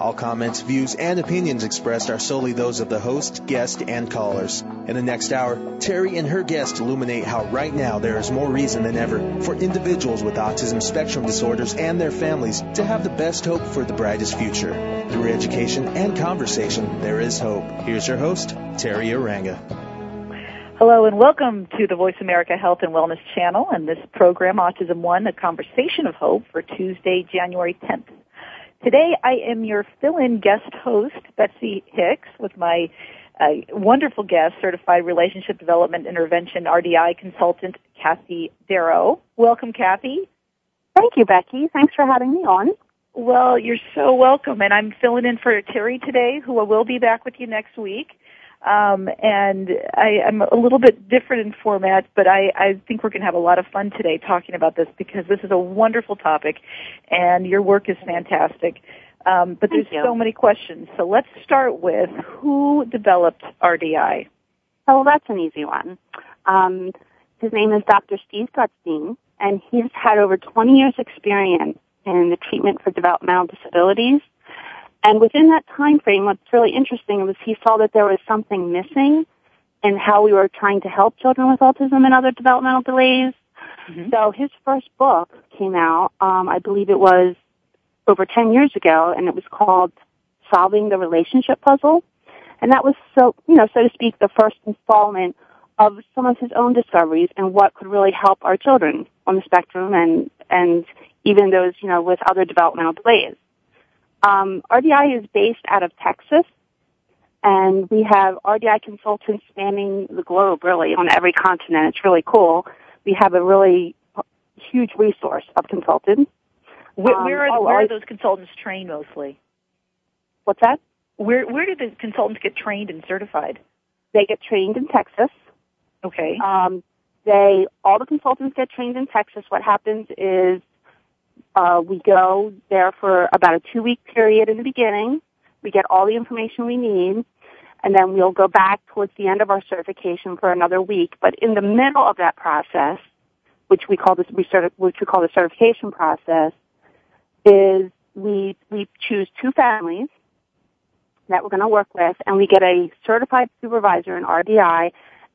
All comments, views, and opinions expressed are solely those of the host, guest, and callers. In the next hour, Teri and her guest illuminate how right now there is more reason than ever for individuals with autism spectrum disorders and their families to have the best hope for the brightest future. Through education and conversation, there is hope. Here's your host, Teri Arranga. Hello and welcome to the Voice America Health and Wellness channel and this program, Autism One, a conversation of hope for Tuesday, January 10th. Today I am your fill-in guest host, Betsy Hicks, with my uh, wonderful guest, Certified Relationship Development Intervention RDI consultant, Kathy Darrow. Welcome, Kathy. Thank you, Becky. Thanks for having me on. Well, you're so welcome, and I'm filling in for Teri today, who will be back with you next week. Um, and I, I'm a little bit different in format, but I, I think we're going to have a lot of fun today talking about this because this is a wonderful topic, and your work is fantastic. Um, but Thank there's you. so many questions. So let's start with who developed RDI. Oh, that's an easy one. Um, his name is Dr. Steve Gutstein, and he's had over 20 years experience in the treatment for developmental disabilities. And within that time frame, what's really interesting was he saw that there was something missing in how we were trying to help children with autism and other developmental delays. Mhm. So his first book came out, um, I believe it was over 10 years ago, and it was called Solving the Relationship Puzzle. And that was so, you know, so to speak, the first installment of some of his own discoveries and what could really help our children on the spectrum and, and even those, you know, with other developmental delays. Um, RDI is based out of Texas, and we have RDI consultants spanning the globe, really, on every continent. It's really cool. We have a really huge resource of consultants. Where, Um, where, are, oh, where are those consultants trained mostly? What's that? Where, where do the consultants get trained and certified? They get trained in Texas. Okay. Um, they all the consultants get trained in Texas. What happens is uh, we go there for about a two week period in the beginning. We get all the information we need, and then we'll go back towards the end of our certification for another week. But in the middle of that process, which we call this which we call the certification process, is we we choose two families that we're going to work with, and we get a certified supervisor in RDI,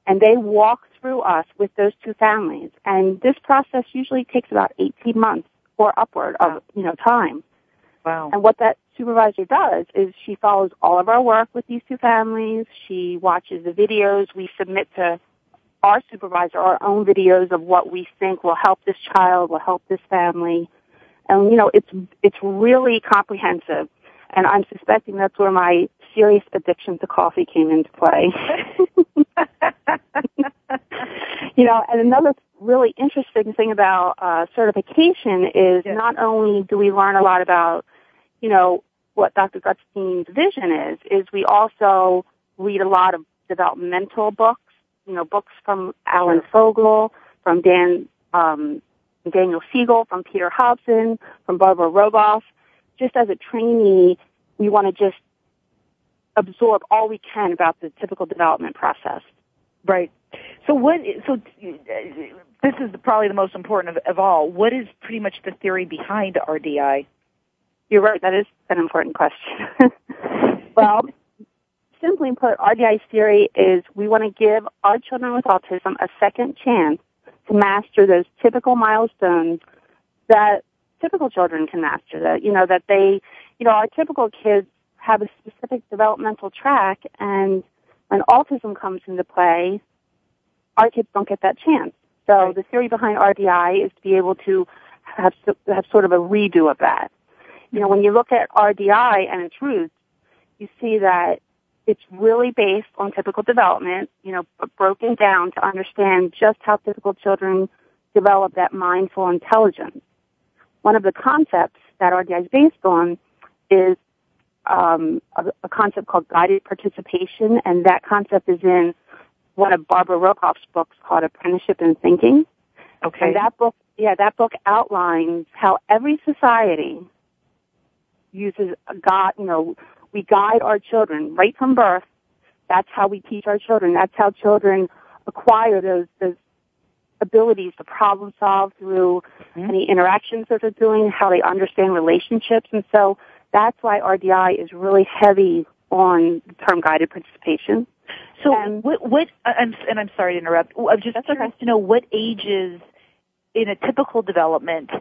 and they walk through us with those two families. And this process usually takes about 18 months or upward of, you know, time. wow. And what that supervisor does is she follows all of our work with these two families. She watches the videos we submit to our supervisor, our own videos of what we think will help this child, will help this family. And, you know, it's, it's really comprehensive. And I'm suspecting that's where my serious addiction to coffee came into play. you know, and another really interesting thing about uh, certification is Yes. not only do we learn a lot about, you know, what Dr. Gutstein's vision is, is we also read a lot of developmental books, you know, books from Alan Fogel, from Dan, um, Daniel Siegel, from Peter Hobson, from Barbara Rogoff. Just as a trainee, we want to just absorb all we can about the typical development process. Right. So what? So this is probably the most important of, of all. What is pretty much the theory behind RDI? You're right. That is an important question. well, simply put, RDI's theory is we want to give our children with autism a second chance to master those typical milestones that typical children can master. That you know that they, you know, our typical kids have a specific developmental track, and when autism comes into play, our kids don't get that chance. So Right. the theory behind RDI is to be able to have have sort of a redo of that. You know, when you look at RDI and its roots, you see that it's really based on typical development, you know, broken down to understand just how typical children develop that mindful intelligence. One of the concepts that RDI is based on is um, a, a, concept called guided participation, and that concept is in one of Barbara Rogoff's books called Apprenticeship in Thinking. Okay. And that book, yeah, that book outlines how every society uses a God, you know, we guide our children right from birth. That's how we teach our children. That's how children acquire those, those abilities to problem solve through mm-hmm. any interactions that they're doing, how they understand relationships. And so that's why RDI is really heavy on term guided participation. So what, what I'm, and I'm sorry to interrupt. I'm just curious okay. to know what ages in a typical development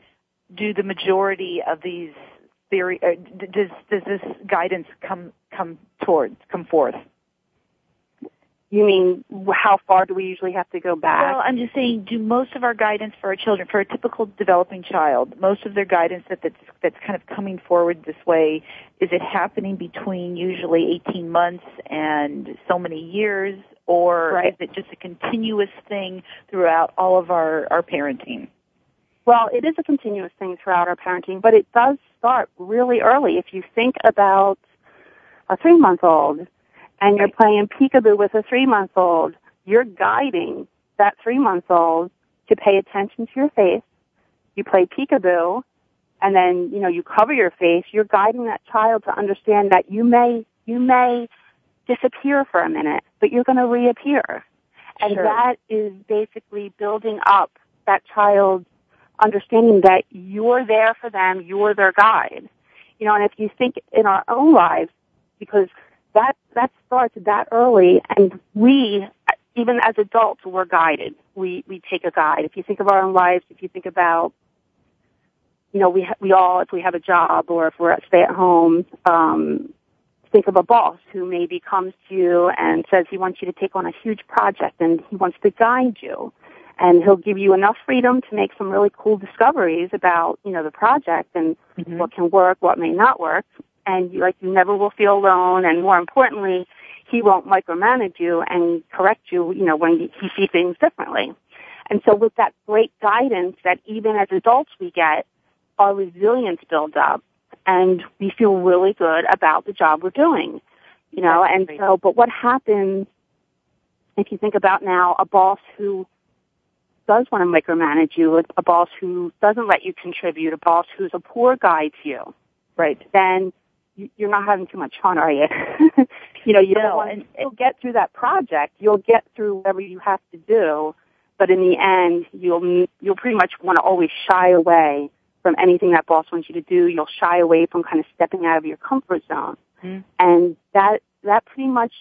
do the majority of these theory uh, does does this guidance come come towards come forth? You mean how far do we usually have to go back? Well, I'm just saying, do most of our guidance for our children, for a typical developing child, most of their guidance that that's, that's kind of coming forward this way, is it happening between usually 18 months and so many years, or right. is it just a continuous thing throughout all of our, our parenting? Well, it is a continuous thing throughout our parenting, but it does start really early. If you think about a three month old and you're playing peekaboo with a three month old, you're guiding that three month old to pay attention to your face. You play peekaboo and then, you know, you cover your face. You're guiding that child to understand that you may, you may disappear for a minute, but you're going to reappear. And sure. that is basically building up that child's understanding that you're there for them, you're their guide. You know, and if you think in our own lives, because that, that starts that early and we, even as adults, we're guided. We, we take a guide. If you think of our own lives, if you think about, you know, we, ha- we all, if we have a job or if we're at stay at home, um, think of a boss who maybe comes to you and says he wants you to take on a huge project and he wants to guide you and he'll give you enough freedom to make some really cool discoveries about you know the project and mm-hmm. what can work, what may not work, and you, like you never will feel alone. And more importantly, he won't micromanage you and correct you, you know, when he sees things differently. And so with that great guidance that even as adults we get, our resilience builds up and we feel really good about the job we're doing. You know, and so, but what happens if you think about now a boss who does want to micromanage you, a boss who doesn't let you contribute, a boss who's a poor guide to you, right? Then you're not having too much fun, are you? you know, you no, and you'll get through that project. You'll get through whatever you have to do, but in the end, you'll you'll pretty much want to always shy away from anything that boss wants you to do. You'll shy away from kind of stepping out of your comfort zone, mm-hmm. and that that pretty much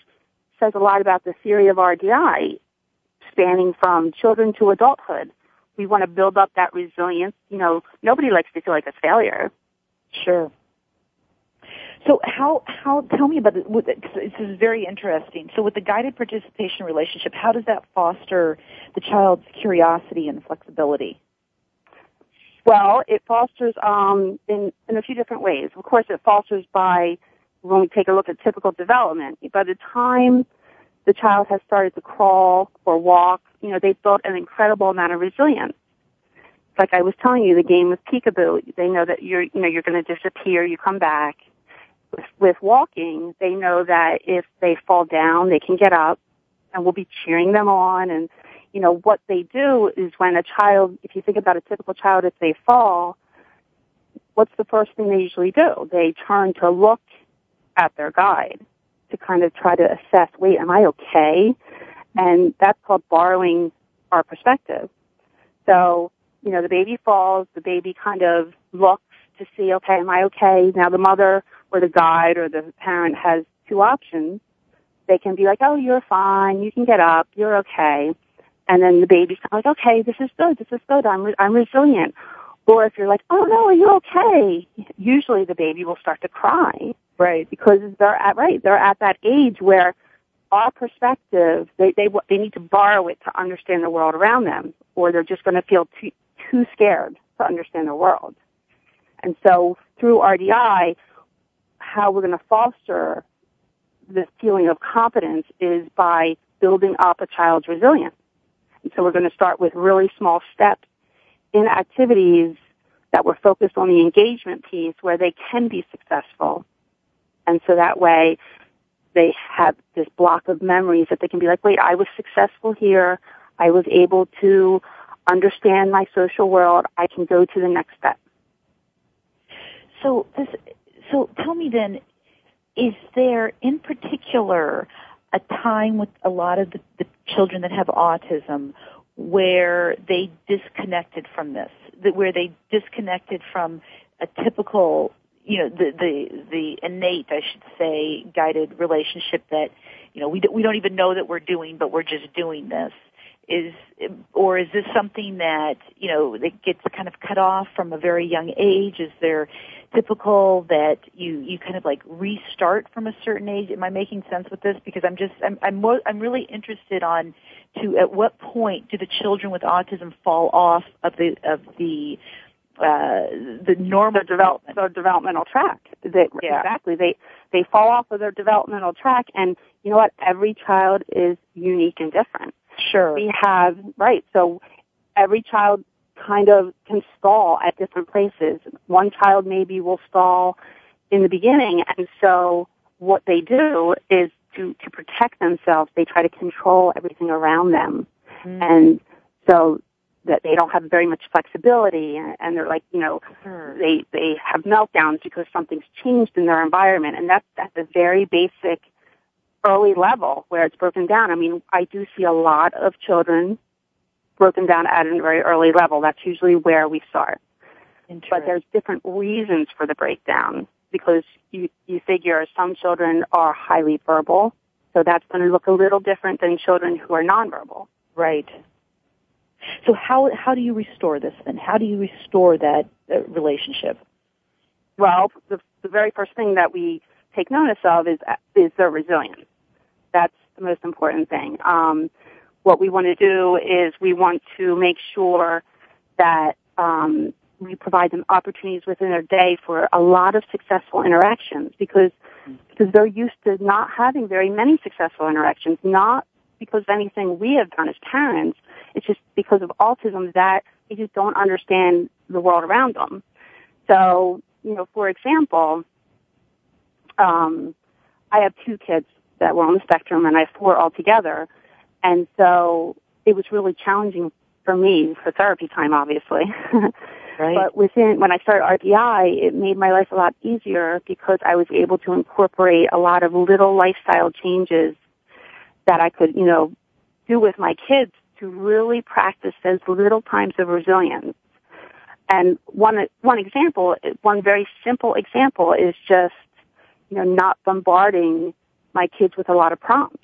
says a lot about the theory of RDI spanning from children to adulthood. We want to build up that resilience. You know, nobody likes to feel like a failure. Sure. So how how tell me about. This is very interesting. So with the guided participation relationship, how does that foster the child's curiosity and flexibility? Well, it fosters um, in in a few different ways. Of course, it fosters by when we take a look at typical development. By the time the child has started to crawl or walk, you know, they've built an incredible amount of resilience. Like I was telling you, the game with peekaboo, they know that you're, you know, you're going to disappear, you come back. With, walking, they know that if they fall down, they can get up and we'll be cheering them on. And, you know, what they do is when a child, if you think about a typical child, if they fall, what's the first thing they usually do? They turn to look at their guide to kind of try to assess, wait, am I okay? And that's called borrowing our perspective. So, you know, the baby falls, the baby kind of looks to see, okay, am I okay? Now the mother or the guide or the parent has two options. They can be like, oh, you're fine, you can get up, you're okay. And then the baby's kind of like, okay, this is good, this is good, I'm, re- I'm resilient. Or if you're like, oh no, are you okay? Usually the baby will start to cry. Right. Because they're at, right, they're at that age where our perspective, they, they, they need to borrow it to understand the world around them, or they're just going to feel too, too scared to understand the world. And so through RDI, how we're going to foster this feeling of competence is by building up a child's resilience. And so we're going to start with really small steps in activities that were focused on the engagement piece where they can be successful. And so that way they have this block of memories that they can be like, wait, I was successful here. I was able to understand my social world. I can go to the next step. So this, so tell me then, is there in particular a time with a lot of the, the children that have autism where they disconnected from this, where they disconnected from a typical, you know, the the the innate, I should say, guided relationship that, you know, we we don't even know that we're doing, but we're just doing this. Is or is this something that you know that gets kind of cut off from a very young age? Is there typical that you you kind of like restart from a certain age? Am I making sense with this? Because I'm just I'm I'm mo- I'm really interested on to at what point do the children with autism fall off of the of the uh, the normal the development the developmental track. That yeah. exactly they they fall off of their developmental track, and you know what? Every child is unique and different. Sure, we have right. So every child kind of can stall at different places. One child maybe will stall in the beginning, and so what they do is to to protect themselves. They try to control everything around them, mm. and so that they don't have very much flexibility, and, and they're like you know sure. they they have meltdowns because something's changed in their environment, and that's at the very basic early level where it's broken down. I mean, I do see a lot of children broken down at a very early level. That's usually where we start. But there's different reasons for the breakdown because you, you figure some children are highly verbal, so that's going to look a little different than children who are nonverbal. Right. So how how do you restore this then? How do you restore that uh, relationship? Well, the, the very first thing that we take notice of is is their resilience. That's the most important thing. Um, what we want to do is we want to make sure that um, we provide them opportunities within their day for a lot of successful interactions because because they're used to not having very many successful interactions, not because of anything we have done as parents. It's just because of autism that they just don't understand the world around them. So, you know, for example, um, I have two kids that were on the spectrum and I have four altogether. And so it was really challenging for me for therapy time, obviously. Right. But within, when I started RDI, it made my life a lot easier because I was able to incorporate a lot of little lifestyle changes that I could, you know, do with my kids to really practice those little times of resilience. And one, one example, one very simple example is just, you know, not bombarding my kids with a lot of prompts.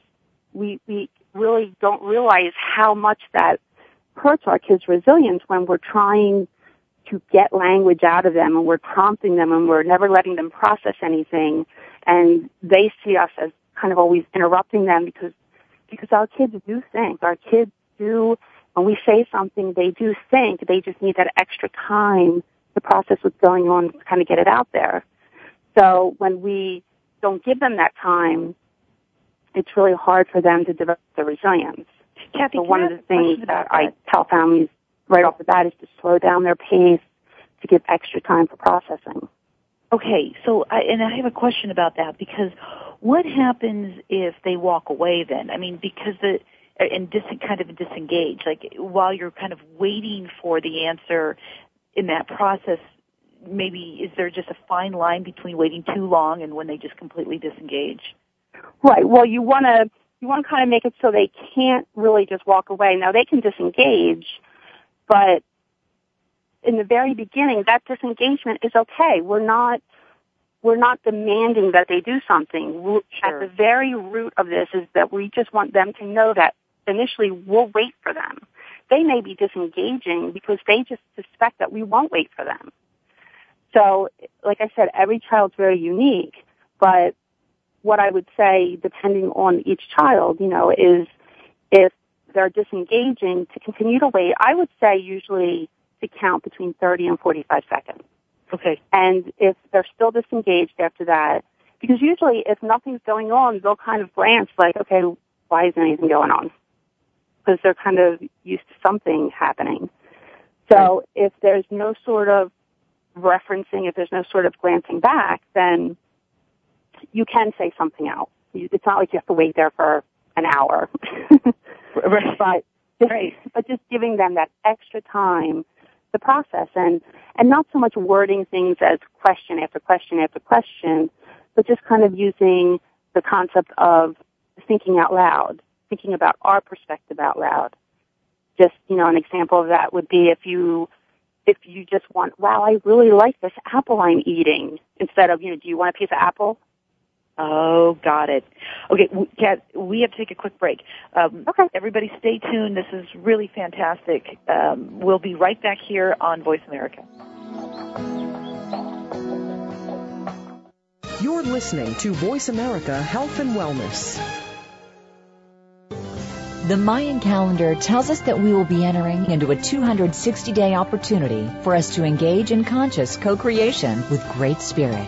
We, we really don't realize how much that hurts our kids' resilience when we're trying to get language out of them and we're prompting them and we're never letting them process anything and they see us as kind of always interrupting them because because our kids do think. Our kids do when we say something they do think. They just need that extra time to process what's going on to kind of get it out there. So when we don't give them that time, it's really hard for them to develop the resilience. Kathy, so one of the things that, that I tell families right off the bat is to slow down their pace, to give extra time for processing. Okay, so I, and I have a question about that because what happens if they walk away then? I mean, because the and dis, kind of disengage, like while you're kind of waiting for the answer in that process, maybe is there just a fine line between waiting too long and when they just completely disengage? Right. Well, you want to you want to kind of make it so they can't really just walk away. Now they can disengage, but in the very beginning, that disengagement is okay. We're not, we're not demanding that they do something. Sure. At the very root of this is that we just want them to know that initially we'll wait for them. They may be disengaging because they just suspect that we won't wait for them. So, like I said, every child's very unique, but what I would say, depending on each child, you know, is if they're disengaging to continue to wait, I would say usually to count between 30 and 45 seconds. Okay. And if they're still disengaged after that, Because usually if nothing's going on, they'll kind of glance like, okay, why isn't anything going on? Because they're kind of used to something happening. So right. if there's no sort of referencing, if there's no sort of glancing back, then you can say something else. It's not like you have to wait there for an hour. right. But just, right. but just giving them that extra time to process and and not so much wording things as question after question after question, but just kind of using the concept of thinking out loud, thinking about our perspective out loud. Just, you know, an example of that would be if you if you just want, wow, I really like this apple I'm eating, instead of, you know, do you want a piece of apple? Oh, got it. Okay, Kat, we have to take a quick break. Um, okay. Everybody stay tuned. This is really fantastic. Um, we'll be right back here on Voice America. You're listening to Voice America Health and Wellness. The Mayan calendar tells us that we will be entering into a 260 day opportunity for us to engage in conscious co creation with Great Spirit.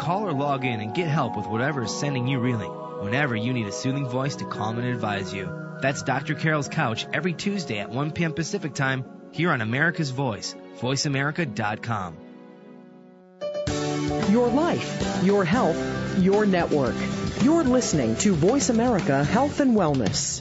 Call or log in and get help with whatever is sending you reeling whenever you need a soothing voice to calm and advise you. That's Dr. Carol's Couch every Tuesday at 1 p.m. Pacific Time here on America's Voice, voiceamerica.com. Your life, your health, your network. You're listening to Voice America Health and Wellness.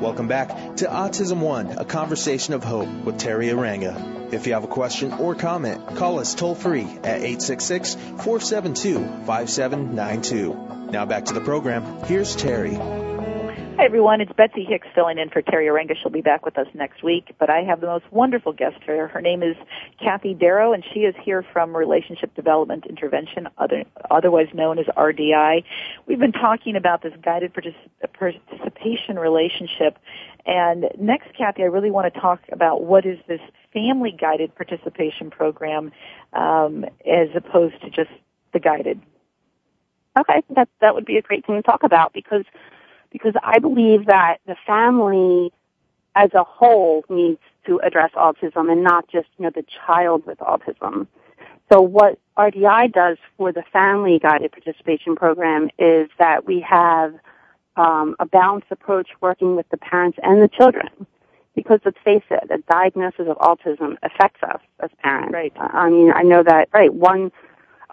Welcome back to Autism One, a conversation of hope with Teri Arranga. If you have a question or comment, call us toll free at 866 472 5792. Now back to the program. Here's Teri. Hi everyone, it's Betsy Hicks filling in for Teri Arranga. She'll be back with us next week, but I have the most wonderful guest here. Her name is Kathy Darrow, and she is here from Relationship Development Intervention, other, otherwise known as RDI. We've been talking about this guided particip- participation relationship, and next, Kathy, I really want to talk about what is this family guided participation program um, as opposed to just the guided. Okay, that that would be a great thing to talk about because because I believe that the family as a whole needs to address autism and not just you know the child with autism. So what RDI does for the family guided participation program is that we have um, a balanced approach working with the parents and the children. Because let's face it, a diagnosis of autism affects us as parents. Right. I mean, I know that, right, one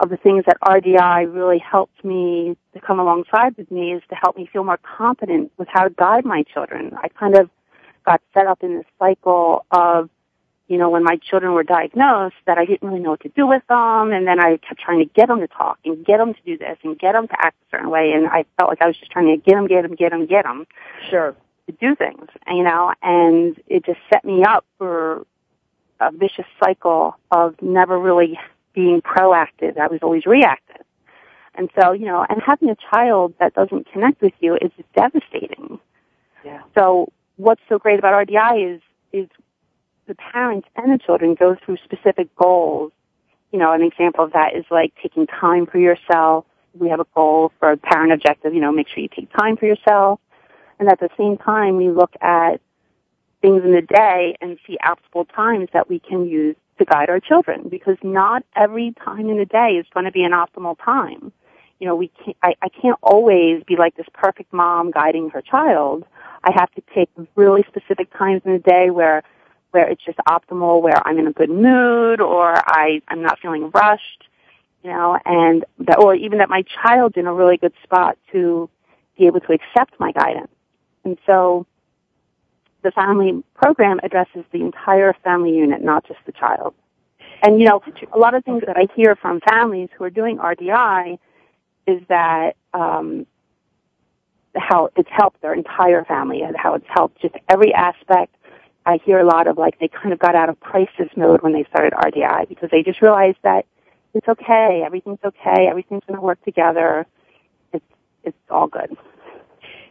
of the things that RDI really helped me to come alongside with me is to help me feel more confident with how to guide my children. I kind of got set up in this cycle of you know, when my children were diagnosed, that I didn't really know what to do with them, and then I kept trying to get them to talk and get them to do this and get them to act a certain way, and I felt like I was just trying to get them, get them, get them, get them. Sure. To do things, you know, and it just set me up for a vicious cycle of never really being proactive. I was always reactive. And so, you know, and having a child that doesn't connect with you is devastating. Yeah. So what's so great about RDI is, is the parents and the children go through specific goals. You know, an example of that is like taking time for yourself. We have a goal for a parent objective, you know, make sure you take time for yourself. And at the same time, we look at things in the day and see applicable times that we can use to guide our children because not every time in the day is going to be an optimal time. You know, we can't, I, I can't always be like this perfect mom guiding her child. I have to take really specific times in the day where where it's just optimal, where I'm in a good mood or I, I'm not feeling rushed. you know, and that, or even that my child's in a really good spot to be able to accept my guidance. And so the family program addresses the entire family unit, not just the child. And you know, a lot of things that I hear from families who are doing RDI is that um, how it's helped their entire family and how it's helped just every aspect. I hear a lot of like they kind of got out of crisis mode when they started RDI because they just realized that it's okay, everything's okay, everything's going to work together. It's it's all good.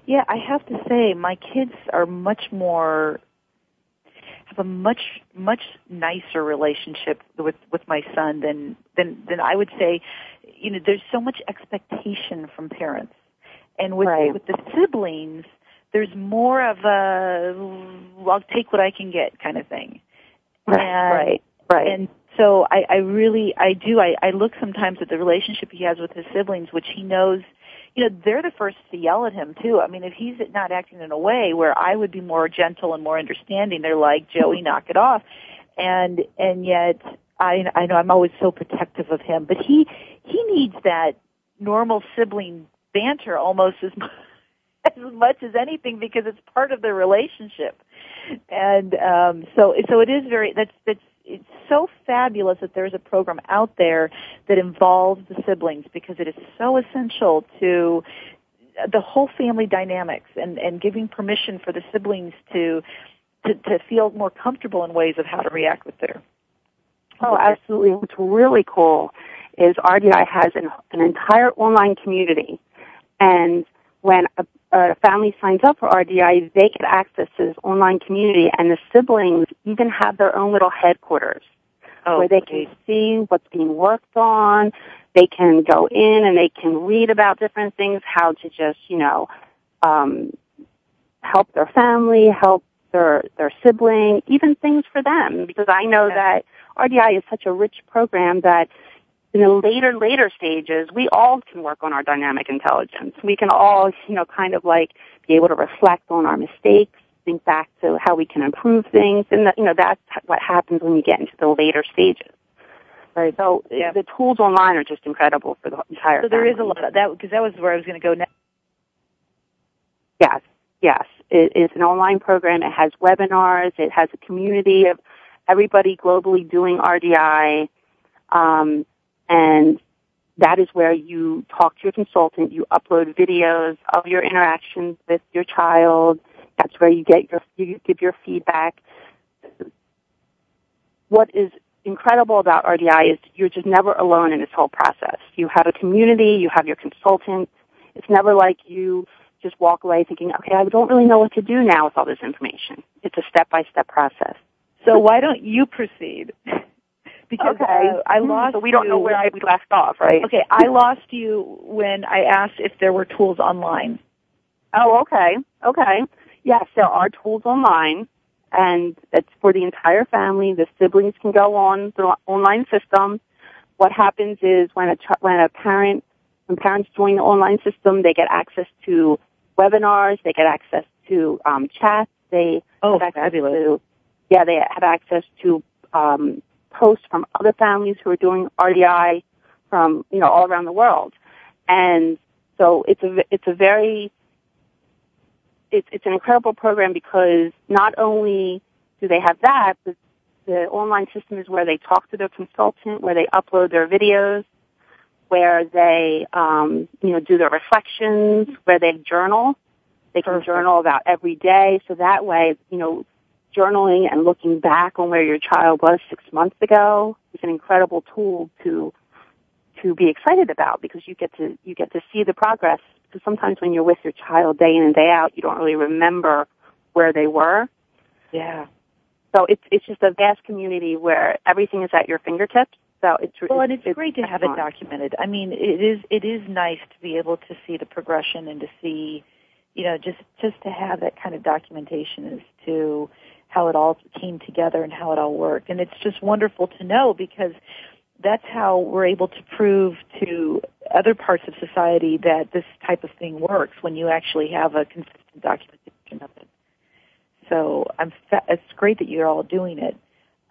Yeah, I have to say my kids are much more have a much much nicer relationship with with my son than than than I would say. You know, there's so much expectation from parents, and with Right. with the siblings, there's more of a I'll take what I can get kind of thing. And- right, right. And so I, I really, I do, I, I look sometimes at the relationship he has with his siblings, which he knows, you know, they're the first to yell at him too. I mean, if he's not acting in a way where I would be more gentle and more understanding, they're like, Joey, knock it off. And, and yet, I, I know I'm always so protective of him, but he, he needs that normal sibling banter almost as much as much as anything because it's part of the relationship. And um so so it is very that's that's it's so fabulous that there's a program out there that involves the siblings because it is so essential to the whole family dynamics and and giving permission for the siblings to to, to feel more comfortable in ways of how to react with their Oh, absolutely. What's really cool is RDI has an, an entire online community, and when a, a family signs up for RDI, they get access to this online community, and the siblings even have their own little headquarters oh, where they can see what's being worked on. They can go in and they can read about different things, how to just, you know, um, help their family, help their their sibling, even things for them. Because I know that RDI is such a rich program that in the later later stages, we all can work on our dynamic intelligence. We can all, you know, kind of like be able to reflect on our mistakes, think back to how we can improve things, and that, you know that's what happens when you get into the later stages. Right. So Yeah. the tools online are just incredible for the entire. so there is a lot of that because that was where I was going to go next. Yes, yes. It is an online program. It has webinars. It has a community of everybody globally doing RDI. Um, and that is where you talk to your consultant. You upload videos of your interactions with your child. That's where you get your, you give your feedback. What is incredible about RDI is you're just never alone in this whole process. You have a community, you have your consultant. It's never like you just walk away thinking, okay, I don't really know what to do now with all this information. It's a step-by-step process. So why don't you proceed? because Okay. uh, I Hmm, lost. So we don't know you- where we left off, right? Okay, I lost you when I asked if there were tools online. Oh, okay. Okay. Yes, there are tools online, and it's for the entire family. The siblings can go on the online system. What happens is when a ch- when a parent when parents join the online system, they get access to webinars, they get access to um, chats, they Oh, have access fabulous. to yeah, they have access to um, posts from other families who are doing RDI from you know all around the world, and so it's a it's a very it's it's an incredible program because not only do they have that, but the online system is where they talk to their consultant, where they upload their videos, where they um, you know do their reflections, where they journal. They can Perfect. journal about every day, so that way you know journaling and looking back on where your child was six months ago is an incredible tool to to be excited about because you get to you get to see the progress. Because sometimes when you're with your child day in and day out, you don't really remember where they were. Yeah. So it's it's just a vast community where everything is at your fingertips. So it's Well, and it's, great to have it documented. I mean, it is it is nice to be able to see the progression and to see, you know, just just to have that kind of documentation is to how it all came together and how it all worked. And it's just wonderful to know because that's how we're able to prove to other parts of society that this type of thing works when you actually have a consistent documentation of it. So I'm fa- it's great that you're all doing it.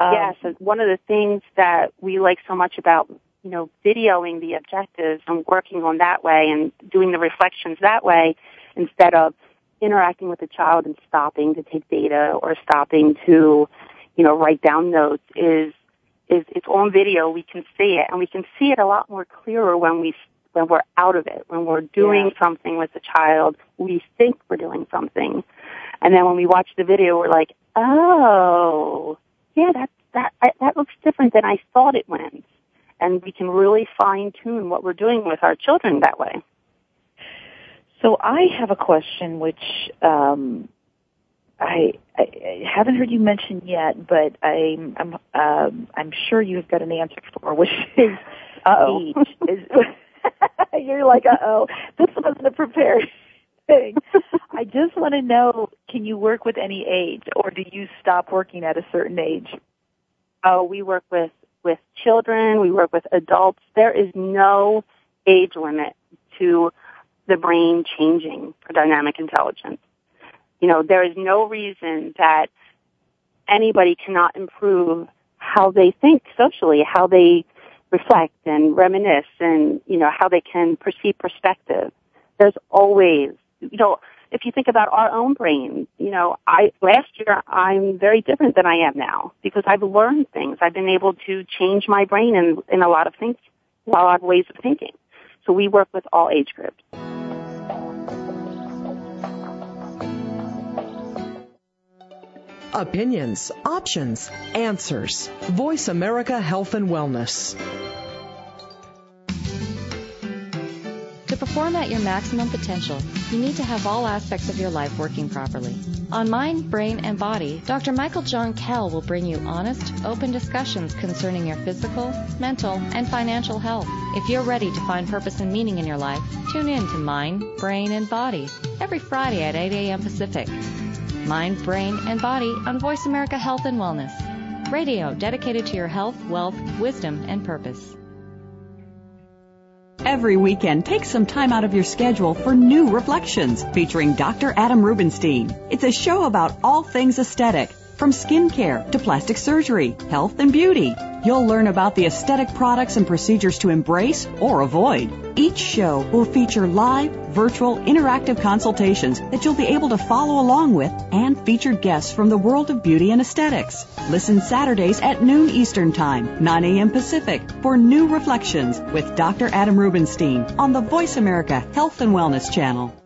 Um, yeah, so one of the things that we like so much about you know, videoing the objectives and working on that way and doing the reflections that way instead of interacting with the child and stopping to take data or stopping to, you know, write down notes is is it's on video. We can see it, and we can see it a lot more clearer when we when we're out of it. When we're doing yeah. something with the child, we think we're doing something, and then when we watch the video, we're like, oh, yeah, that that that looks different than I thought it went, and we can really fine tune what we're doing with our children that way. So I have a question which um, I, I haven't heard you mention yet, but I'm I'm um, I'm sure you've got an answer for, which is Uh-oh. age. Is, you're like, uh oh, this wasn't a prepared thing. I just want to know, can you work with any age, or do you stop working at a certain age? Oh, we work with with children. We work with adults. There is no age limit to the brain changing for dynamic intelligence. You know, there is no reason that anybody cannot improve how they think socially, how they reflect and reminisce and, you know, how they can perceive perspective. There's always, you know, if you think about our own brain, you know, I, last year I'm very different than I am now because I've learned things. I've been able to change my brain in, in a lot of things, a lot of ways of thinking. So we work with all age groups. Opinions, options, answers. Voice America Health and Wellness. To perform at your maximum potential, you need to have all aspects of your life working properly. On Mind, Brain, and Body, Dr. Michael John Kell will bring you honest, open discussions concerning your physical, mental, and financial health. If you're ready to find purpose and meaning in your life, tune in to Mind, Brain, and Body every Friday at 8 a.m. Pacific mind, brain, and body on Voice America Health and Wellness. Radio dedicated to your health, wealth, wisdom, and purpose. Every weekend, take some time out of your schedule for New Reflections featuring Dr. Adam Rubinstein. It's a show about all things aesthetic from skincare to plastic surgery, health and beauty. You'll learn about the aesthetic products and procedures to embrace or avoid. Each show will feature live, virtual, interactive consultations that you'll be able to follow along with and featured guests from the world of beauty and aesthetics. Listen Saturdays at noon Eastern Time, 9 a.m. Pacific for New Reflections with Dr. Adam Rubinstein on the Voice America Health and Wellness Channel.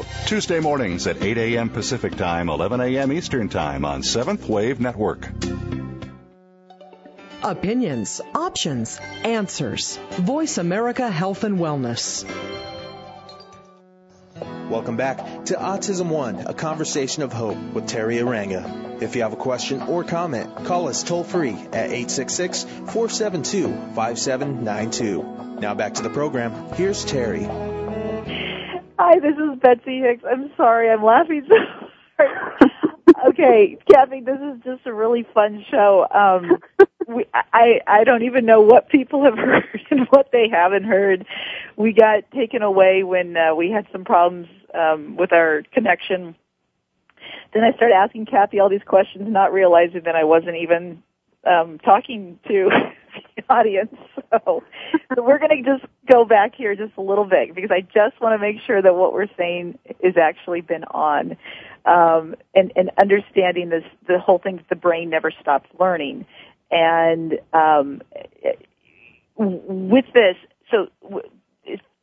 Radio, Tuesday mornings at 8 a.m. Pacific Time, 11 a.m. Eastern Time on Seventh Wave Network. Opinions, options, answers. Voice America Health and Wellness. Welcome back to Autism One, a conversation of hope with Teri Arranga. If you have a question or comment, call us toll free at 866 472 5792. Now back to the program. Here's Teri. Hi, this is Betsy Hicks. I'm sorry, I'm laughing so hard. okay, Kathy, this is just a really fun show. Um, we, I I don't even know what people have heard and what they haven't heard. We got taken away when uh, we had some problems um, with our connection. Then I started asking Kathy all these questions, not realizing that I wasn't even um, talking to the audience. So, so we're going to just go back here just a little bit because I just want to make sure that what we're saying is actually been on, um, and, and understanding this the whole thing that the brain never stops learning, and um, with this, so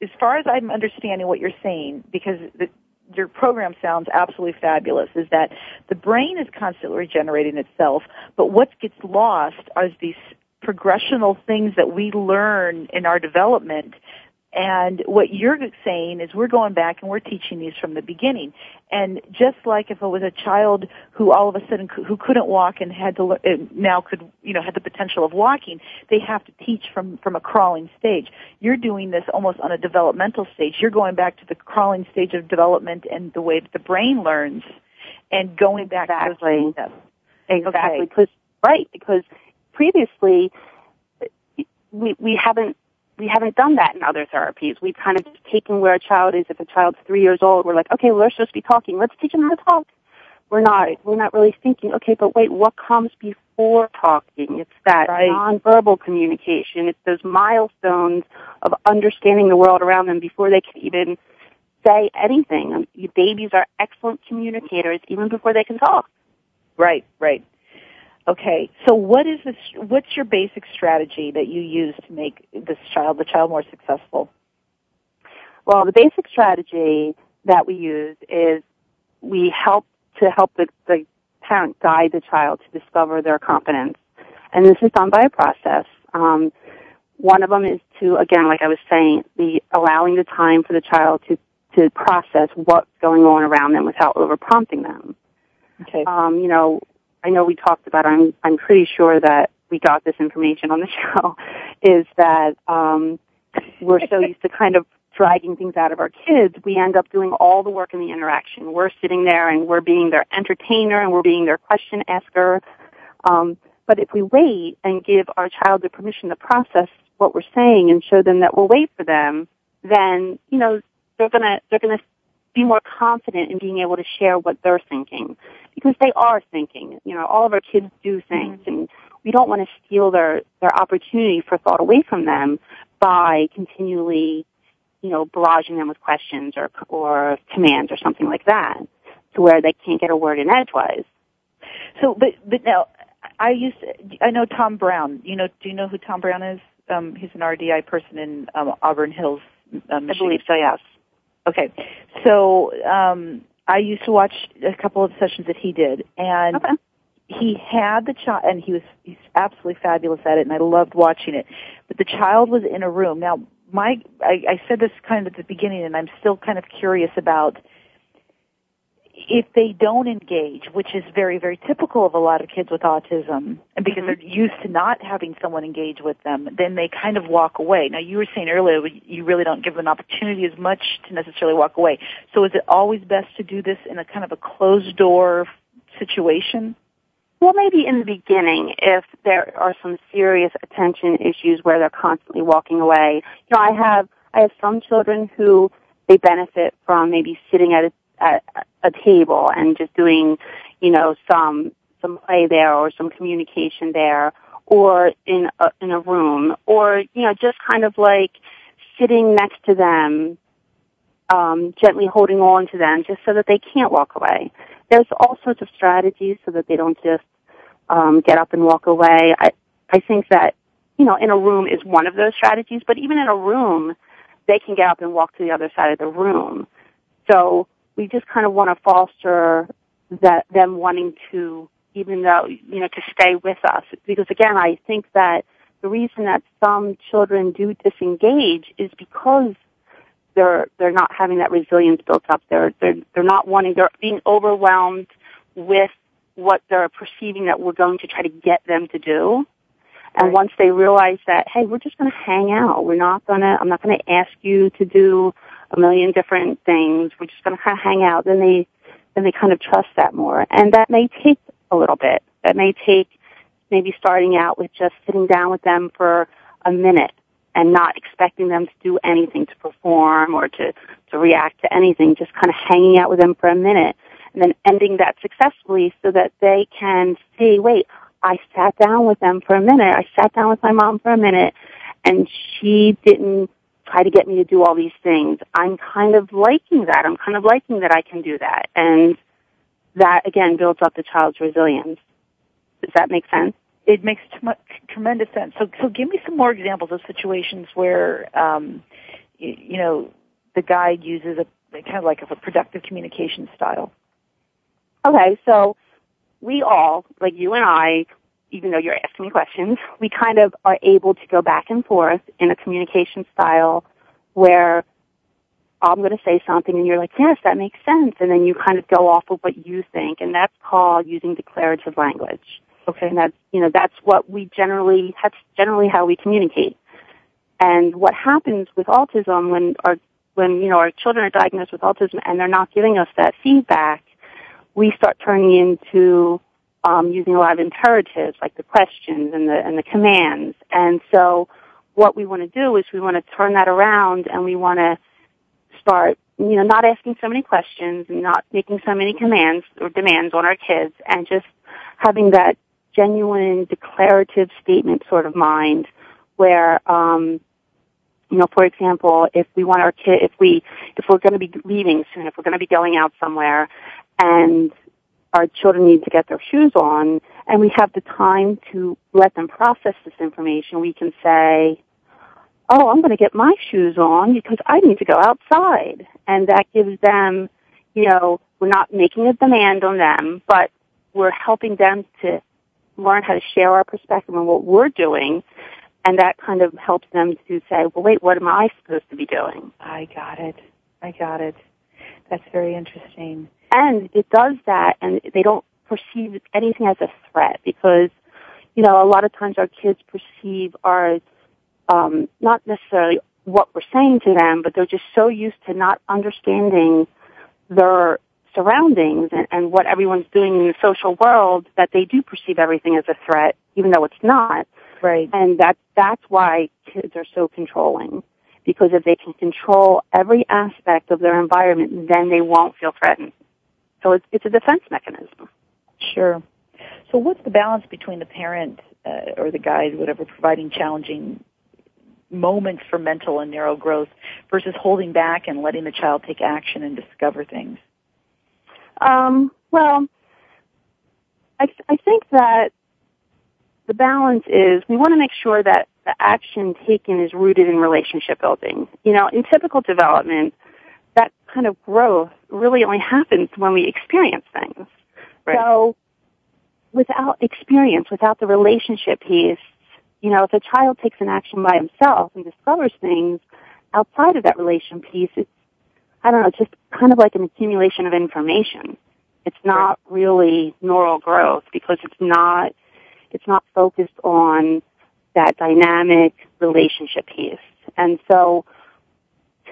as far as I'm understanding what you're saying, because the, your program sounds absolutely fabulous is that the brain is constantly regenerating itself, but what gets lost are these progressional things that we learn in our development And what you're saying is we're going back and we're teaching these from the beginning. And just like if it was a child who all of a sudden who couldn't walk and had to now could you know had the potential of walking, they have to teach from from a crawling stage. You're doing this almost on a developmental stage. You're going back to the crawling stage of development and the way that the brain learns, and going back exactly. to those Exactly. Because right because previously we we haven't we haven't done that in other therapies. We've kind of taken where a child is. If a child's three years old, we're like, okay, well, they're supposed to be talking. Let's teach them how to talk. We're not. We're not really thinking. Okay, but wait, what comes before talking? It's that right. nonverbal communication. It's those milestones of understanding the world around them before they can even say anything. Um, babies are excellent communicators even before they can talk. Right. Right. Okay, so what is this? What's your basic strategy that you use to make this child, the child, more successful? Well, the basic strategy that we use is we help to help the, the parent guide the child to discover their competence, and this is done by a process. Um, one of them is to, again, like I was saying, the allowing the time for the child to to process what's going on around them without over prompting them. Okay. Um, you know, I know we talked about, I'm, I'm pretty sure that we got this information on the show, is that, um, we're so used to kind of dragging things out of our kids, we end up doing all the work in the interaction. We're sitting there and we're being their entertainer and we're being their question asker. Um, but if we wait and give our child the permission to process what we're saying and show them that we'll wait for them, then, you know, they're gonna, they're gonna be more confident in being able to share what they're thinking because they are thinking. You know, all of our kids do things mm-hmm. and we don't want to steal their, their opportunity for thought away from them by continually, you know, barraging them with questions or, or commands or something like that to where they can't get a word in edgewise. So, but, but now, I used, to, I know Tom Brown. You know, do you know who Tom Brown is? Um, he's an RDI person in um, Auburn Hills, um, I believe so, yes. Okay. So, um, I used to watch a couple of sessions that he did, and okay. he had the child, and he was he's absolutely fabulous at it, and I loved watching it. But the child was in a room. Now, my I, I said this kind of at the beginning, and I'm still kind of curious about if they don't engage, which is very, very typical of a lot of kids with autism, and because mm-hmm. they're used to not having someone engage with them, then they kind of walk away. Now, you were saying earlier you really don't give them an opportunity as much to necessarily walk away. So is it always best to do this in a kind of a closed door situation? Well, maybe in the beginning, if there are some serious attention issues where they're constantly walking away. You know, I have, I have some children who they benefit from maybe sitting at a at a table and just doing, you know, some some play there or some communication there, or in a, in a room, or you know, just kind of like sitting next to them, um, gently holding on to them, just so that they can't walk away. There's all sorts of strategies so that they don't just um, get up and walk away. I I think that you know, in a room is one of those strategies, but even in a room, they can get up and walk to the other side of the room. So we just kind of want to foster that them wanting to, even though, you know, to stay with us. Because again, I think that the reason that some children do disengage is because they're, they're not having that resilience built up. They're, they're, they're not wanting, they're being overwhelmed with what they're perceiving that we're going to try to get them to do. And right. once they realize that, hey, we're just going to hang out. We're not going to, I'm not going to ask you to do a million different things. We're just going to kind of hang out. Then they, then they kind of trust that more. And that may take a little bit. That may take maybe starting out with just sitting down with them for a minute and not expecting them to do anything to perform or to, to react to anything, just kind of hanging out with them for a minute and then ending that successfully so that they can see, wait, I sat down with them for a minute. I sat down with my mom for a minute and she didn't try to get me to do all these things. I'm kind of liking that. I'm kind of liking that I can do that. And that again builds up the child's resilience. Does that make sense? It makes t- tremendous sense. So, so give me some more examples of situations where, um, you, you know, the guide uses a kind of like a productive communication style. Okay, so we all, like you and I, even though you're asking me questions, we kind of are able to go back and forth in a communication style where I'm going to say something and you're like, yes, that makes sense. And then you kind of go off of what you think. And that's called using declarative language. Okay. And that's, you know, that's what we generally, that's generally how we communicate. And what happens with autism when our, when, you know, our children are diagnosed with autism and they're not giving us that feedback, we start turning into, um, using a lot of imperatives like the questions and the, and the commands. And so what we want to do is we want to turn that around and we want to start, you know, not asking so many questions and not making so many commands or demands on our kids and just having that genuine declarative statement sort of mind where, um, you know, for example, if we want our kid, if we, if we're going to be leaving soon, if we're going to be going out somewhere and our children need to get their shoes on and we have the time to let them process this information, we can say, oh, I'm going to get my shoes on because I need to go outside. And that gives them, you know, we're not making a demand on them, but we're helping them to learn how to share our perspective on what we're doing. And that kind of helps them to say, well, wait, what am I supposed to be doing? I got it. I got it. That's very interesting. And it does that and they don't perceive anything as a threat because, you know, a lot of times our kids perceive our um, not necessarily what we're saying to them, but they're just so used to not understanding their surroundings and, and what everyone's doing in the social world that they do perceive everything as a threat, even though it's not. Right. And that that's why kids are so controlling. Because if they can control every aspect of their environment, then they won't feel threatened. So it's, it's a defense mechanism. Sure. So what's the balance between the parent uh, or the guide, whatever, providing challenging moments for mental and neuro growth versus holding back and letting the child take action and discover things? Um, well, I, I think that the balance is we want to make sure that the action taken is rooted in relationship building. You know, in typical development, that kind of growth really only happens when we experience things. Right. So without experience, without the relationship piece, you know, if a child takes an action by himself and discovers things outside of that relation piece, it's, I don't know, just kind of like an accumulation of information. It's not really neural growth because it's not, it's not focused on that dynamic relationship piece. And so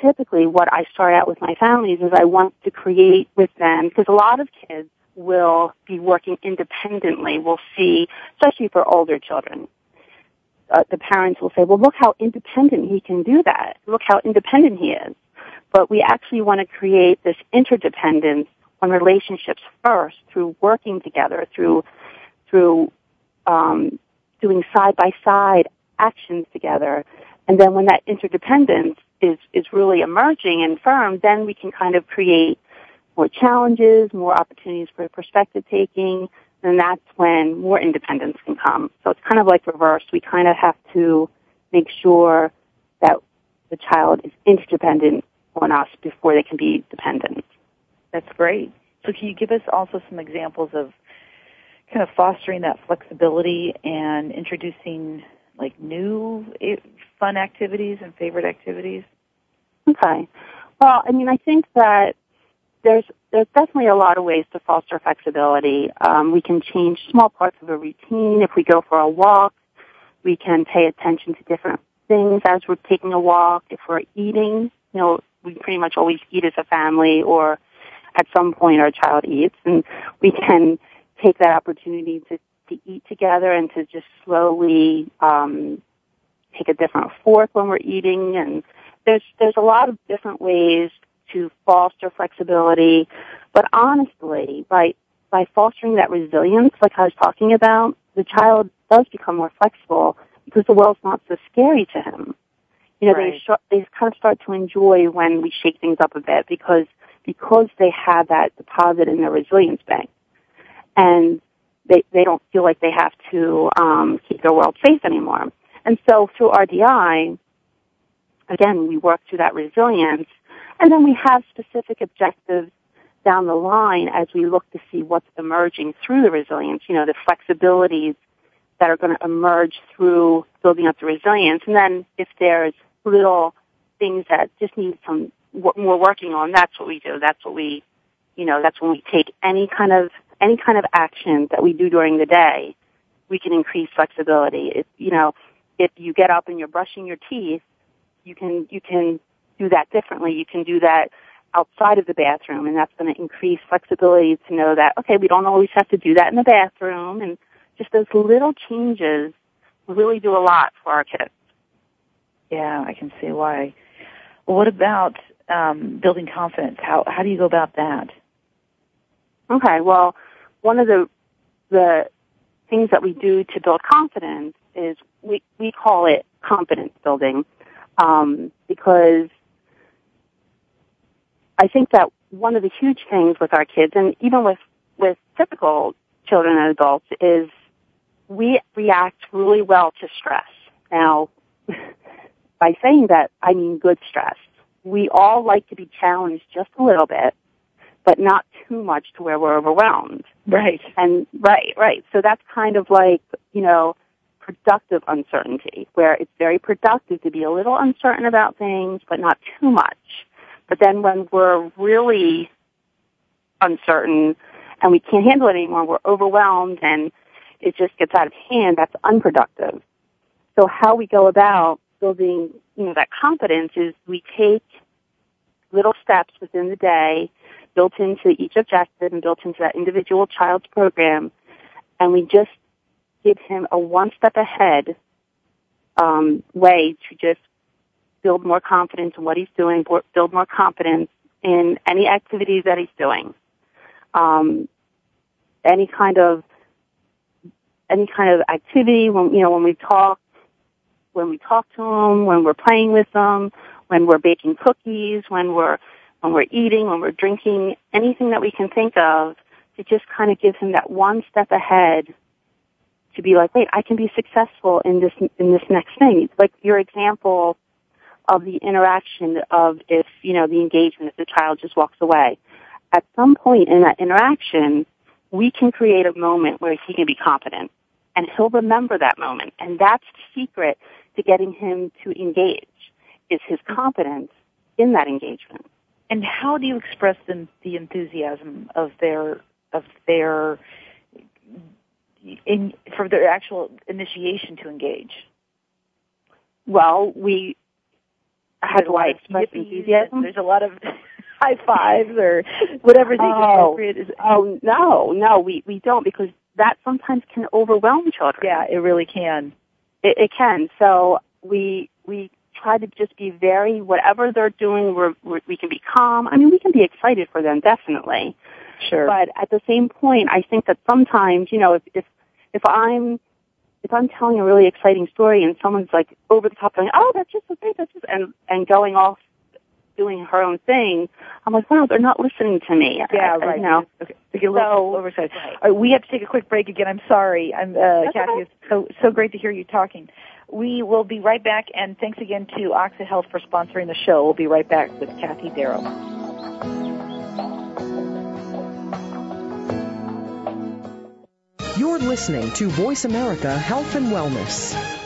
typically what I start out with my families is I want to create with them, because a lot of kids will be working independently. We'll see, especially for older children, uh, the parents will say, well, look how independent he can do that. Look how independent he is. But we actually want to create this interdependence on relationships first through working together, through, through, um, doing side by side actions together. And then when that interdependence is, is really emerging and firm, then we can kind of create more challenges, more opportunities for perspective taking, and that's when more independence can come. So it's kind of like reversed. We kind of have to make sure that the child is interdependent on us before they can be dependent. That's great. So can you give us also some examples of kind of fostering that flexibility and introducing like new eh, fun activities and favorite activities? Okay. Well, I mean, I think that there's there's definitely a lot of ways to foster flexibility. Um, we can change small parts of a routine. If we go for a walk, we can pay attention to different things as we're taking a walk. If we're eating, you know, we pretty much always eat as a family, or at some point our child eats, and we can take that opportunity to to eat together and to just slowly um, take a different fork when we're eating. And there's there's a lot of different ways to foster flexibility. But honestly, by, by fostering that resilience, like I was talking about, the child does become more flexible because the world's not so scary to him. You know, right. they, sh- they kind of start to enjoy when we shake things up a bit because, because they have that deposit in their resilience bank. And they, they don't feel like they have to, um, keep their world safe anymore. And so through RDI, again, we work through that resilience and then we have specific objectives down the line as we look to see what's emerging through the resilience, you know, the flexibilities that are going to emerge through building up the resilience. And then if there's little things that just need some more working on, that's what we do. That's what we, you know, that's when we take any kind of any kind of action that we do during the day. We can increase flexibility. If you know, if you get up and you're brushing your teeth, you can you can do that differently. You can do that outside of the bathroom, and that's going to increase flexibility to know that okay, we don't always have to do that in the bathroom, and just those little changes really do a lot for our kids. Yeah, I can see why. Well, what about um, building confidence? How how do you go about that? Okay, well, one of the the things that we do to build confidence is we we call it confidence building um, because I think that one of the huge things with our kids and even with with typical children and adults is we react really well to stress. Now, by saying that, I mean good stress. We all like to be challenged just a little bit, but not too much to where we're overwhelmed. Right. And right, right. So that's kind of like, you know, productive uncertainty, where it's very productive to be a little uncertain about things, but not too much. But then when we're really uncertain and we can't handle it anymore, we're overwhelmed and it just gets out of hand, that's unproductive. So how we go about building, you know, that confidence is we take little steps within the day built into each objective and built into that individual child's program and we just give him a one step ahead um, way to just build more confidence in what he's doing, build more confidence in any activities that he's doing. Um, any kind of any kind of activity when you know when we talk when we talk to them, when we're playing with them, when we're baking cookies, when we're when we're eating, when we're drinking, anything that we can think of to just kind of give him that one step ahead to be like, wait, I can be successful in this in this next thing. Like your example of the interaction of if you know the engagement if the child just walks away. At some point in that interaction, we can create a moment where he can be confident and he'll remember that moment. And that's the secret to getting him to engage is his confidence in that engagement. And how do you express the, the enthusiasm of their of their in for their actual initiation to engage? Well, we I express enthusiasm? There's a lot of high fives or whatever the oh, appropriate is. Oh no, no, we we don't because that sometimes can overwhelm children. Yeah, it really can. It, it can. So we we try to just be very whatever they're doing. We're, we're, we can be calm. I mean, we can be excited for them definitely. Sure. But at the same point, I think that sometimes you know if if if I'm if I'm telling a really exciting story and someone's like over the top going, oh, that's just so great, that's just, and, and going off doing her own thing, I'm like, wow, they're not listening to me. Yeah, I, right. You know, okay. So get a little so, oversized. Right. Right, we have to take a quick break again. I'm sorry. I'm uh, Kathy. Okay. It's so so great to hear you talking. We will be right back, and thanks again to Oxa Health for sponsoring the show. We'll be right back with Kathy Darrow. You're listening to Voice America Health and Wellness.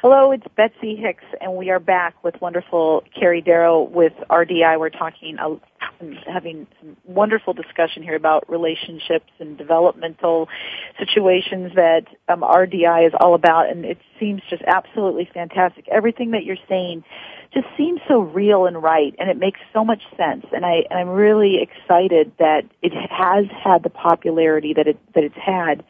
Hello, it's Betsy Hicks, and we are back with wonderful Carrie Darrow with RDI. We're talking, uh, having some wonderful discussion here about relationships and developmental situations that um, RDI is all about, and it seems just absolutely fantastic. Everything that you're saying just seems so real and right, and it makes so much sense. And I, and I'm really excited that it has had the popularity that it that it's had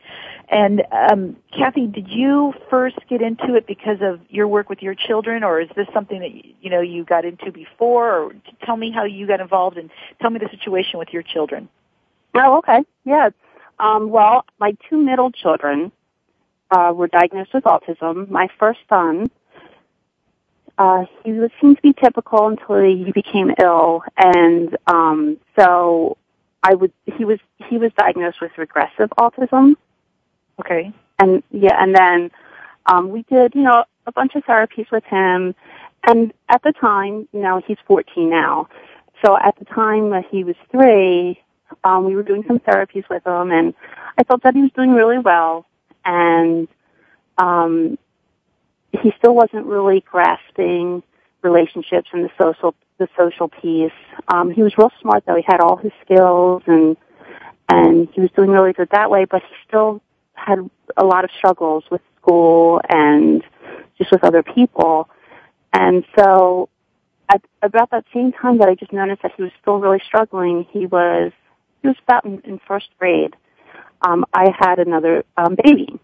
and um, Kathy, did you first get into it because of your work with your children, or is this something that you know you got into before? Or tell me how you got involved, and tell me the situation with your children. Oh, okay, yes. Um, well, my two middle children uh, were diagnosed with autism. My first son, uh, he was, seemed to be typical until he became ill, and um, so I would. He was he was diagnosed with regressive autism. Okay. And yeah, and then um, we did, you know, a bunch of therapies with him. And at the time, you know, he's 14 now. So at the time that he was three, um, we were doing some therapies with him, and I felt that he was doing really well. And um, he still wasn't really grasping relationships and the social the social piece. Um, he was real smart though. He had all his skills and and he was doing really good that way, but he still had a lot of struggles with school and just with other people. And so at about that same time that I just noticed that he was still really struggling, he was he was about in, in first grade. Um, I had another um, baby,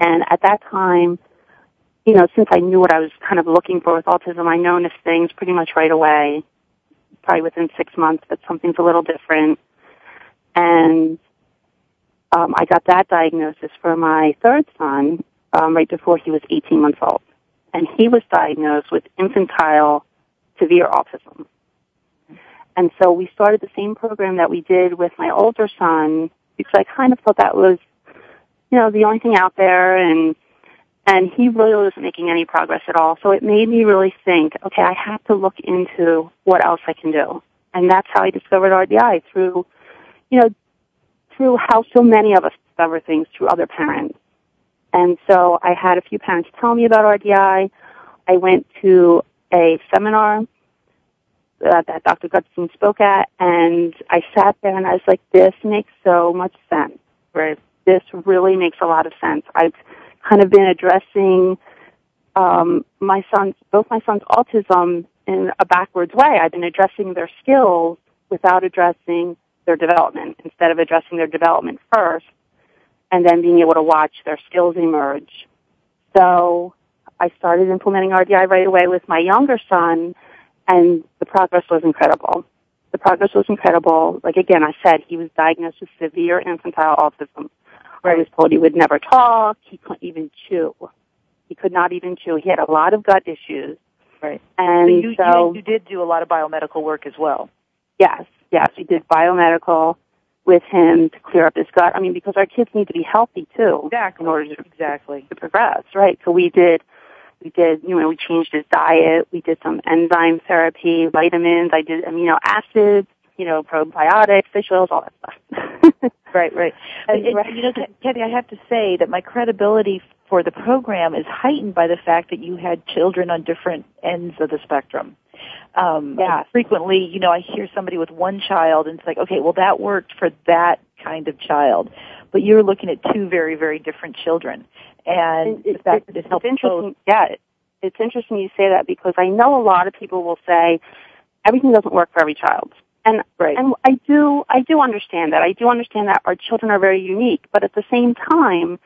and at that time, you know, since I knew what I was kind of looking for with autism, I noticed things pretty much right away. Probably within six months that something's a little different, and um, I got that diagnosis for my third son um, right before he was 18 months old, and he was diagnosed with infantile severe autism. And so we started the same program that we did with my older son because I kind of thought that was, you know, the only thing out there and and he really wasn't making any progress at all. So it made me really think, okay, I have to look into what else I can do. And that's how I discovered RDI through, you know, through how so many of us discover things through other parents. And so I had a few parents tell me about RDI. I went to a seminar uh, that Dr. Gutstein spoke at, and I sat there and I was like, this makes so much sense. Right? This really makes a lot of sense. I've kind of been addressing um, my son's, both my son's autism in a backwards way. I've been addressing their skills without addressing their development instead of addressing their development first and then being able to watch their skills emerge. So I started implementing RDI right away with my younger son and the progress was incredible. The progress was incredible. Like again, I said he was diagnosed with severe infantile autism. Right. I was told he would never talk. He couldn't even chew. He could not even chew. He had a lot of gut issues. Right. And so you, so you, you did do a lot of biomedical work as well. Yes yes, we did biomedical with him to clear up his gut. I mean, because our kids need to be healthy too. Exactly. In order to, exactly. to progress, right? So we did, we did, you know, we changed his diet. We did some enzyme therapy, vitamins. I did amino acids, you know, probiotics, fish oils, all that stuff. right, right. And, and, you know, Kathy, I have to say that my credibility for the program is heightened by the fact that you had children on different ends of the spectrum. Um, yeah. Frequently, you know, I hear somebody with one child and it's like, okay, well that worked for that kind of child. But you're looking at two very, very different children. And it, the fact it, that it helps interesting. both. Yeah, it, it's interesting you say that because I know a lot of people will say everything doesn't work for every child. And right. and I do I do understand that. I do understand that our children are very unique, but at the same time,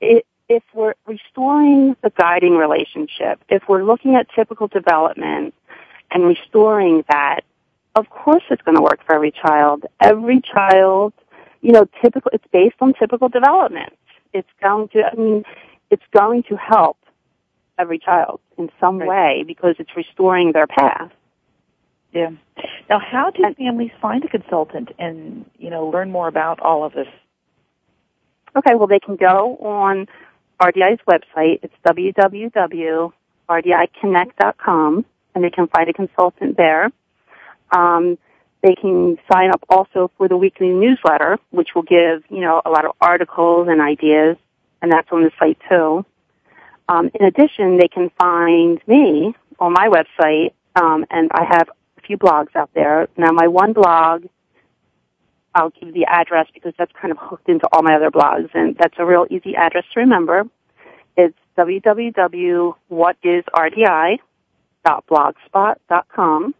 it, if we're restoring the guiding relationship, if we're looking at typical development and restoring that, of course it's going to work for every child. Every child, you know, typical, it's based on typical development. It's going to, I mean, it's going to help every child in some right. way because it's restoring their path. Yeah. Now, how do families find a consultant and, you know, learn more about all of this? Okay, well, they can go on RDI's website. It's www.rdiconnect.com, and they can find a consultant there. Um, they can sign up also for the weekly newsletter, which will give, you know, a lot of articles and ideas, and that's on the site too. Um, in addition, they can find me on my website, um, and I have a few blogs out there. Now, my one blog, I'll give the address because that's kind of hooked into all my other blogs, and that's a real easy address to remember. It's www.whatisrdi.blogspot.com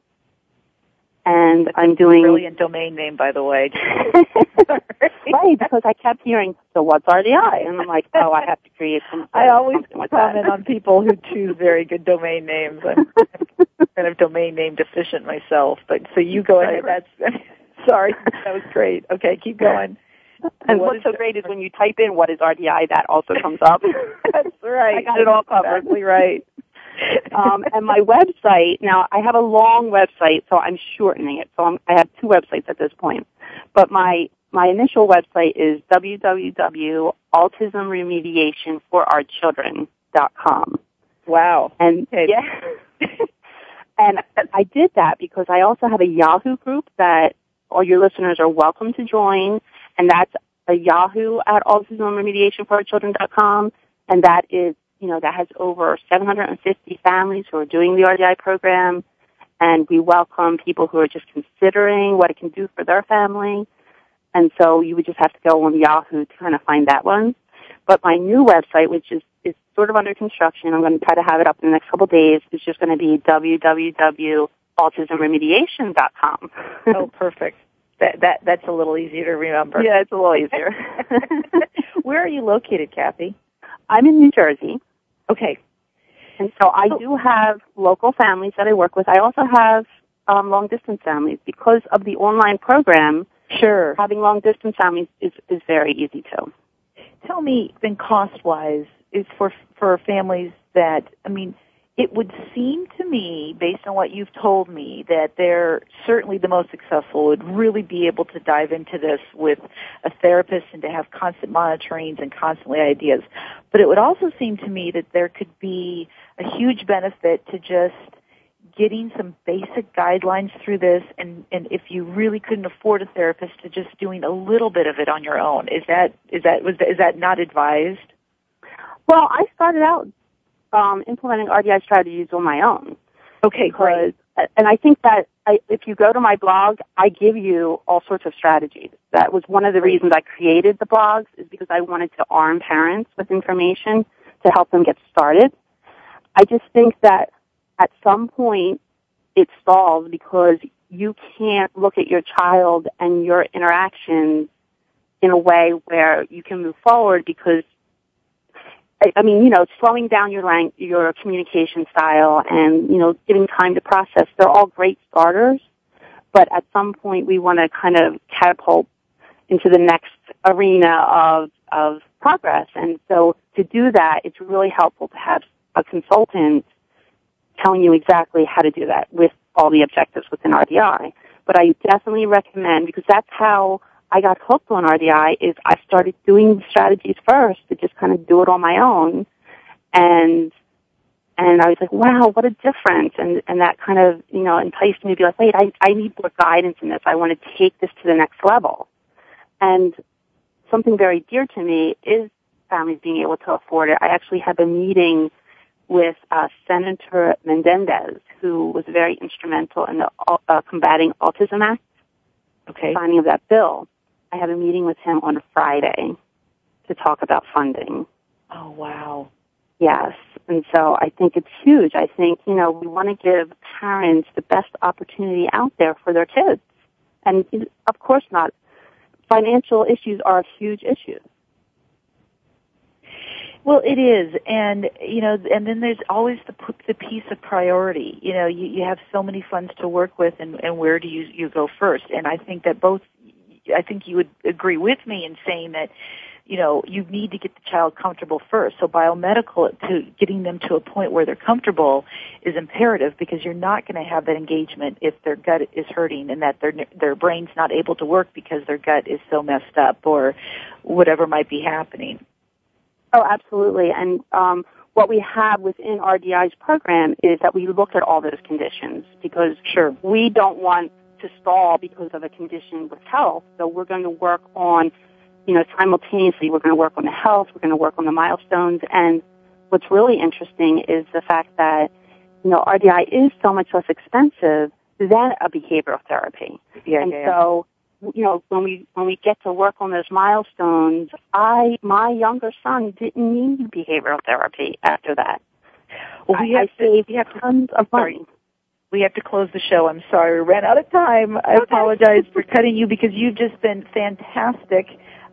and That's I'm doing brilliant domain name, by the way. right because I kept hearing, so what's RDI? And I'm like, oh, I have to create some. I always like comment that. on people who choose very good domain names. I'm kind of domain name deficient myself, but so you go ahead. That's sorry, that was great. Okay, keep going. And What what's so great is when you type in what is RDI, that also comes up. That's right. I got it all covered. Exactly right. um, and my website, now I have a long website, so I'm shortening it. So I'm, I have two websites at this point. But my, my initial website is www.autismremediationforourchildren.com. Wow. And Okay. yeah. and I did that because I also have a Yahoo group that all your listeners are welcome to join, and that's a Yahoo at autismremediationforourchildren.com, and that is, you know, that has over 750 families who are doing the RDI program, and we welcome people who are just considering what it can do for their family. And so you would just have to go on Yahoo to kind of find that one. But my new website, which is, is sort of under construction, I'm going to try to have it up in the next couple of days, is just going to be www.autismremediation.com. Oh, perfect. That that that's a little easier to remember. yeah, it's a little easier. Where are you located, Kathy? I'm in New Jersey. Okay. And so I do have local families that I work with. I also have um, long distance families because of the online program. Sure. Having long distance families is, is very easy too. Tell me, then, cost-wise, is for for families that I mean, it would seem to me, based on what you've told me, that they're certainly the most successful would really be able to dive into this with a therapist and to have constant monitorings and constantly ideas. But it would also seem to me that there could be a huge benefit to just getting some basic guidelines through this and, and if you really couldn't afford a therapist to just doing a little bit of it on your own. Is that is that was is that not advised? Well, I started out um, implementing RDI strategies on my own. Okay, because, and I think that I, if you go to my blog, I give you all sorts of strategies. That was one of the reasons I created the blogs is because I wanted to arm parents with information to help them get started. I just think that at some point it stalls because you can't look at your child and your interactions in a way where you can move forward because I- mean, you know, slowing down your lang- your communication style and, you know, giving time to process, they're all great starters. But at some point we want to kind of catapult into the next arena of, of progress. And so to do that, it's really helpful to have a consultant telling you exactly how to do that with all the objectives within RDI. But I definitely recommend, because that's how I got hooked on RDI, is I started doing strategies first to just kind of do it on my own. And, and I was like, wow, what a difference. And, and that kind of, you know, enticed me to be like, wait, I, I need more guidance in this. I want to take this to the next level. And something very dear to me is families being able to afford it. I actually have a meeting with uh, Senator Menendez, who was very instrumental in the uh, Combating Autism Act, okay. signing of that bill. I have a meeting with him on Friday to talk about funding. Oh wow. Yes. And so I think it's huge. I think, you know, we want to give parents the best opportunity out there for their kids. And of course not. Financial issues are a huge issue. Well, it is, and you know, and then there's always the the piece of priority. You know, you you have so many funds to work with, and and where do you you go first? And I think that both, I think you would agree with me in saying that, you know, you need to get the child comfortable first. So biomedical to getting them to a point where they're comfortable is imperative because you're not going to have that engagement if their gut is hurting and that their their brain's not able to work because their gut is so messed up or whatever might be happening. Oh, absolutely. And um, what we have within RDI's program is that we look at all those conditions because sure we don't want to stall because of a condition with health. So we're going to work on, you know, simultaneously we're going to work on the health, we're going to work on the milestones, and what's really interesting is the fact that, you know, RDI is so much less expensive than a behavioral therapy. Yeah, and yeah. so, you know, when we when we get to work on those milestones, I my younger son didn't need behavioral therapy after that. Well, we I, have I saved we have tons of money. We have to close the show. I'm sorry, we ran out of time. I Okay. apologize for cutting you because you've just been fantastic.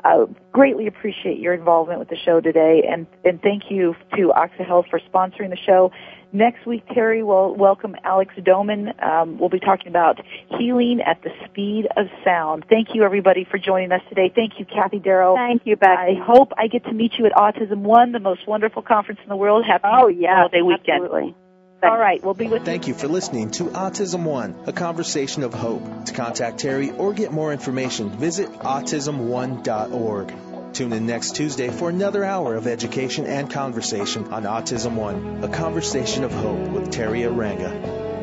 Uh, greatly appreciate your involvement with the show today, and and thank you to Oxa Health for sponsoring the show. Next week, Teri will welcome Alex Doman. Um, we'll be talking about healing at the speed of sound. Thank you, everybody, for joining us today. Thank you, Kathy Darrow. Thank you, Becky. I hope I get to meet you at Autism One, the most wonderful conference in the world. Happy Oh yeah, Holiday weekend. absolutely. All right, we'll be with you. Thank you for listening to Autism One, a conversation of hope. To contact Teri or get more information, visit autism1.org. Tune in next Tuesday for another hour of education and conversation on Autism One, a conversation of hope with Teri Arranga.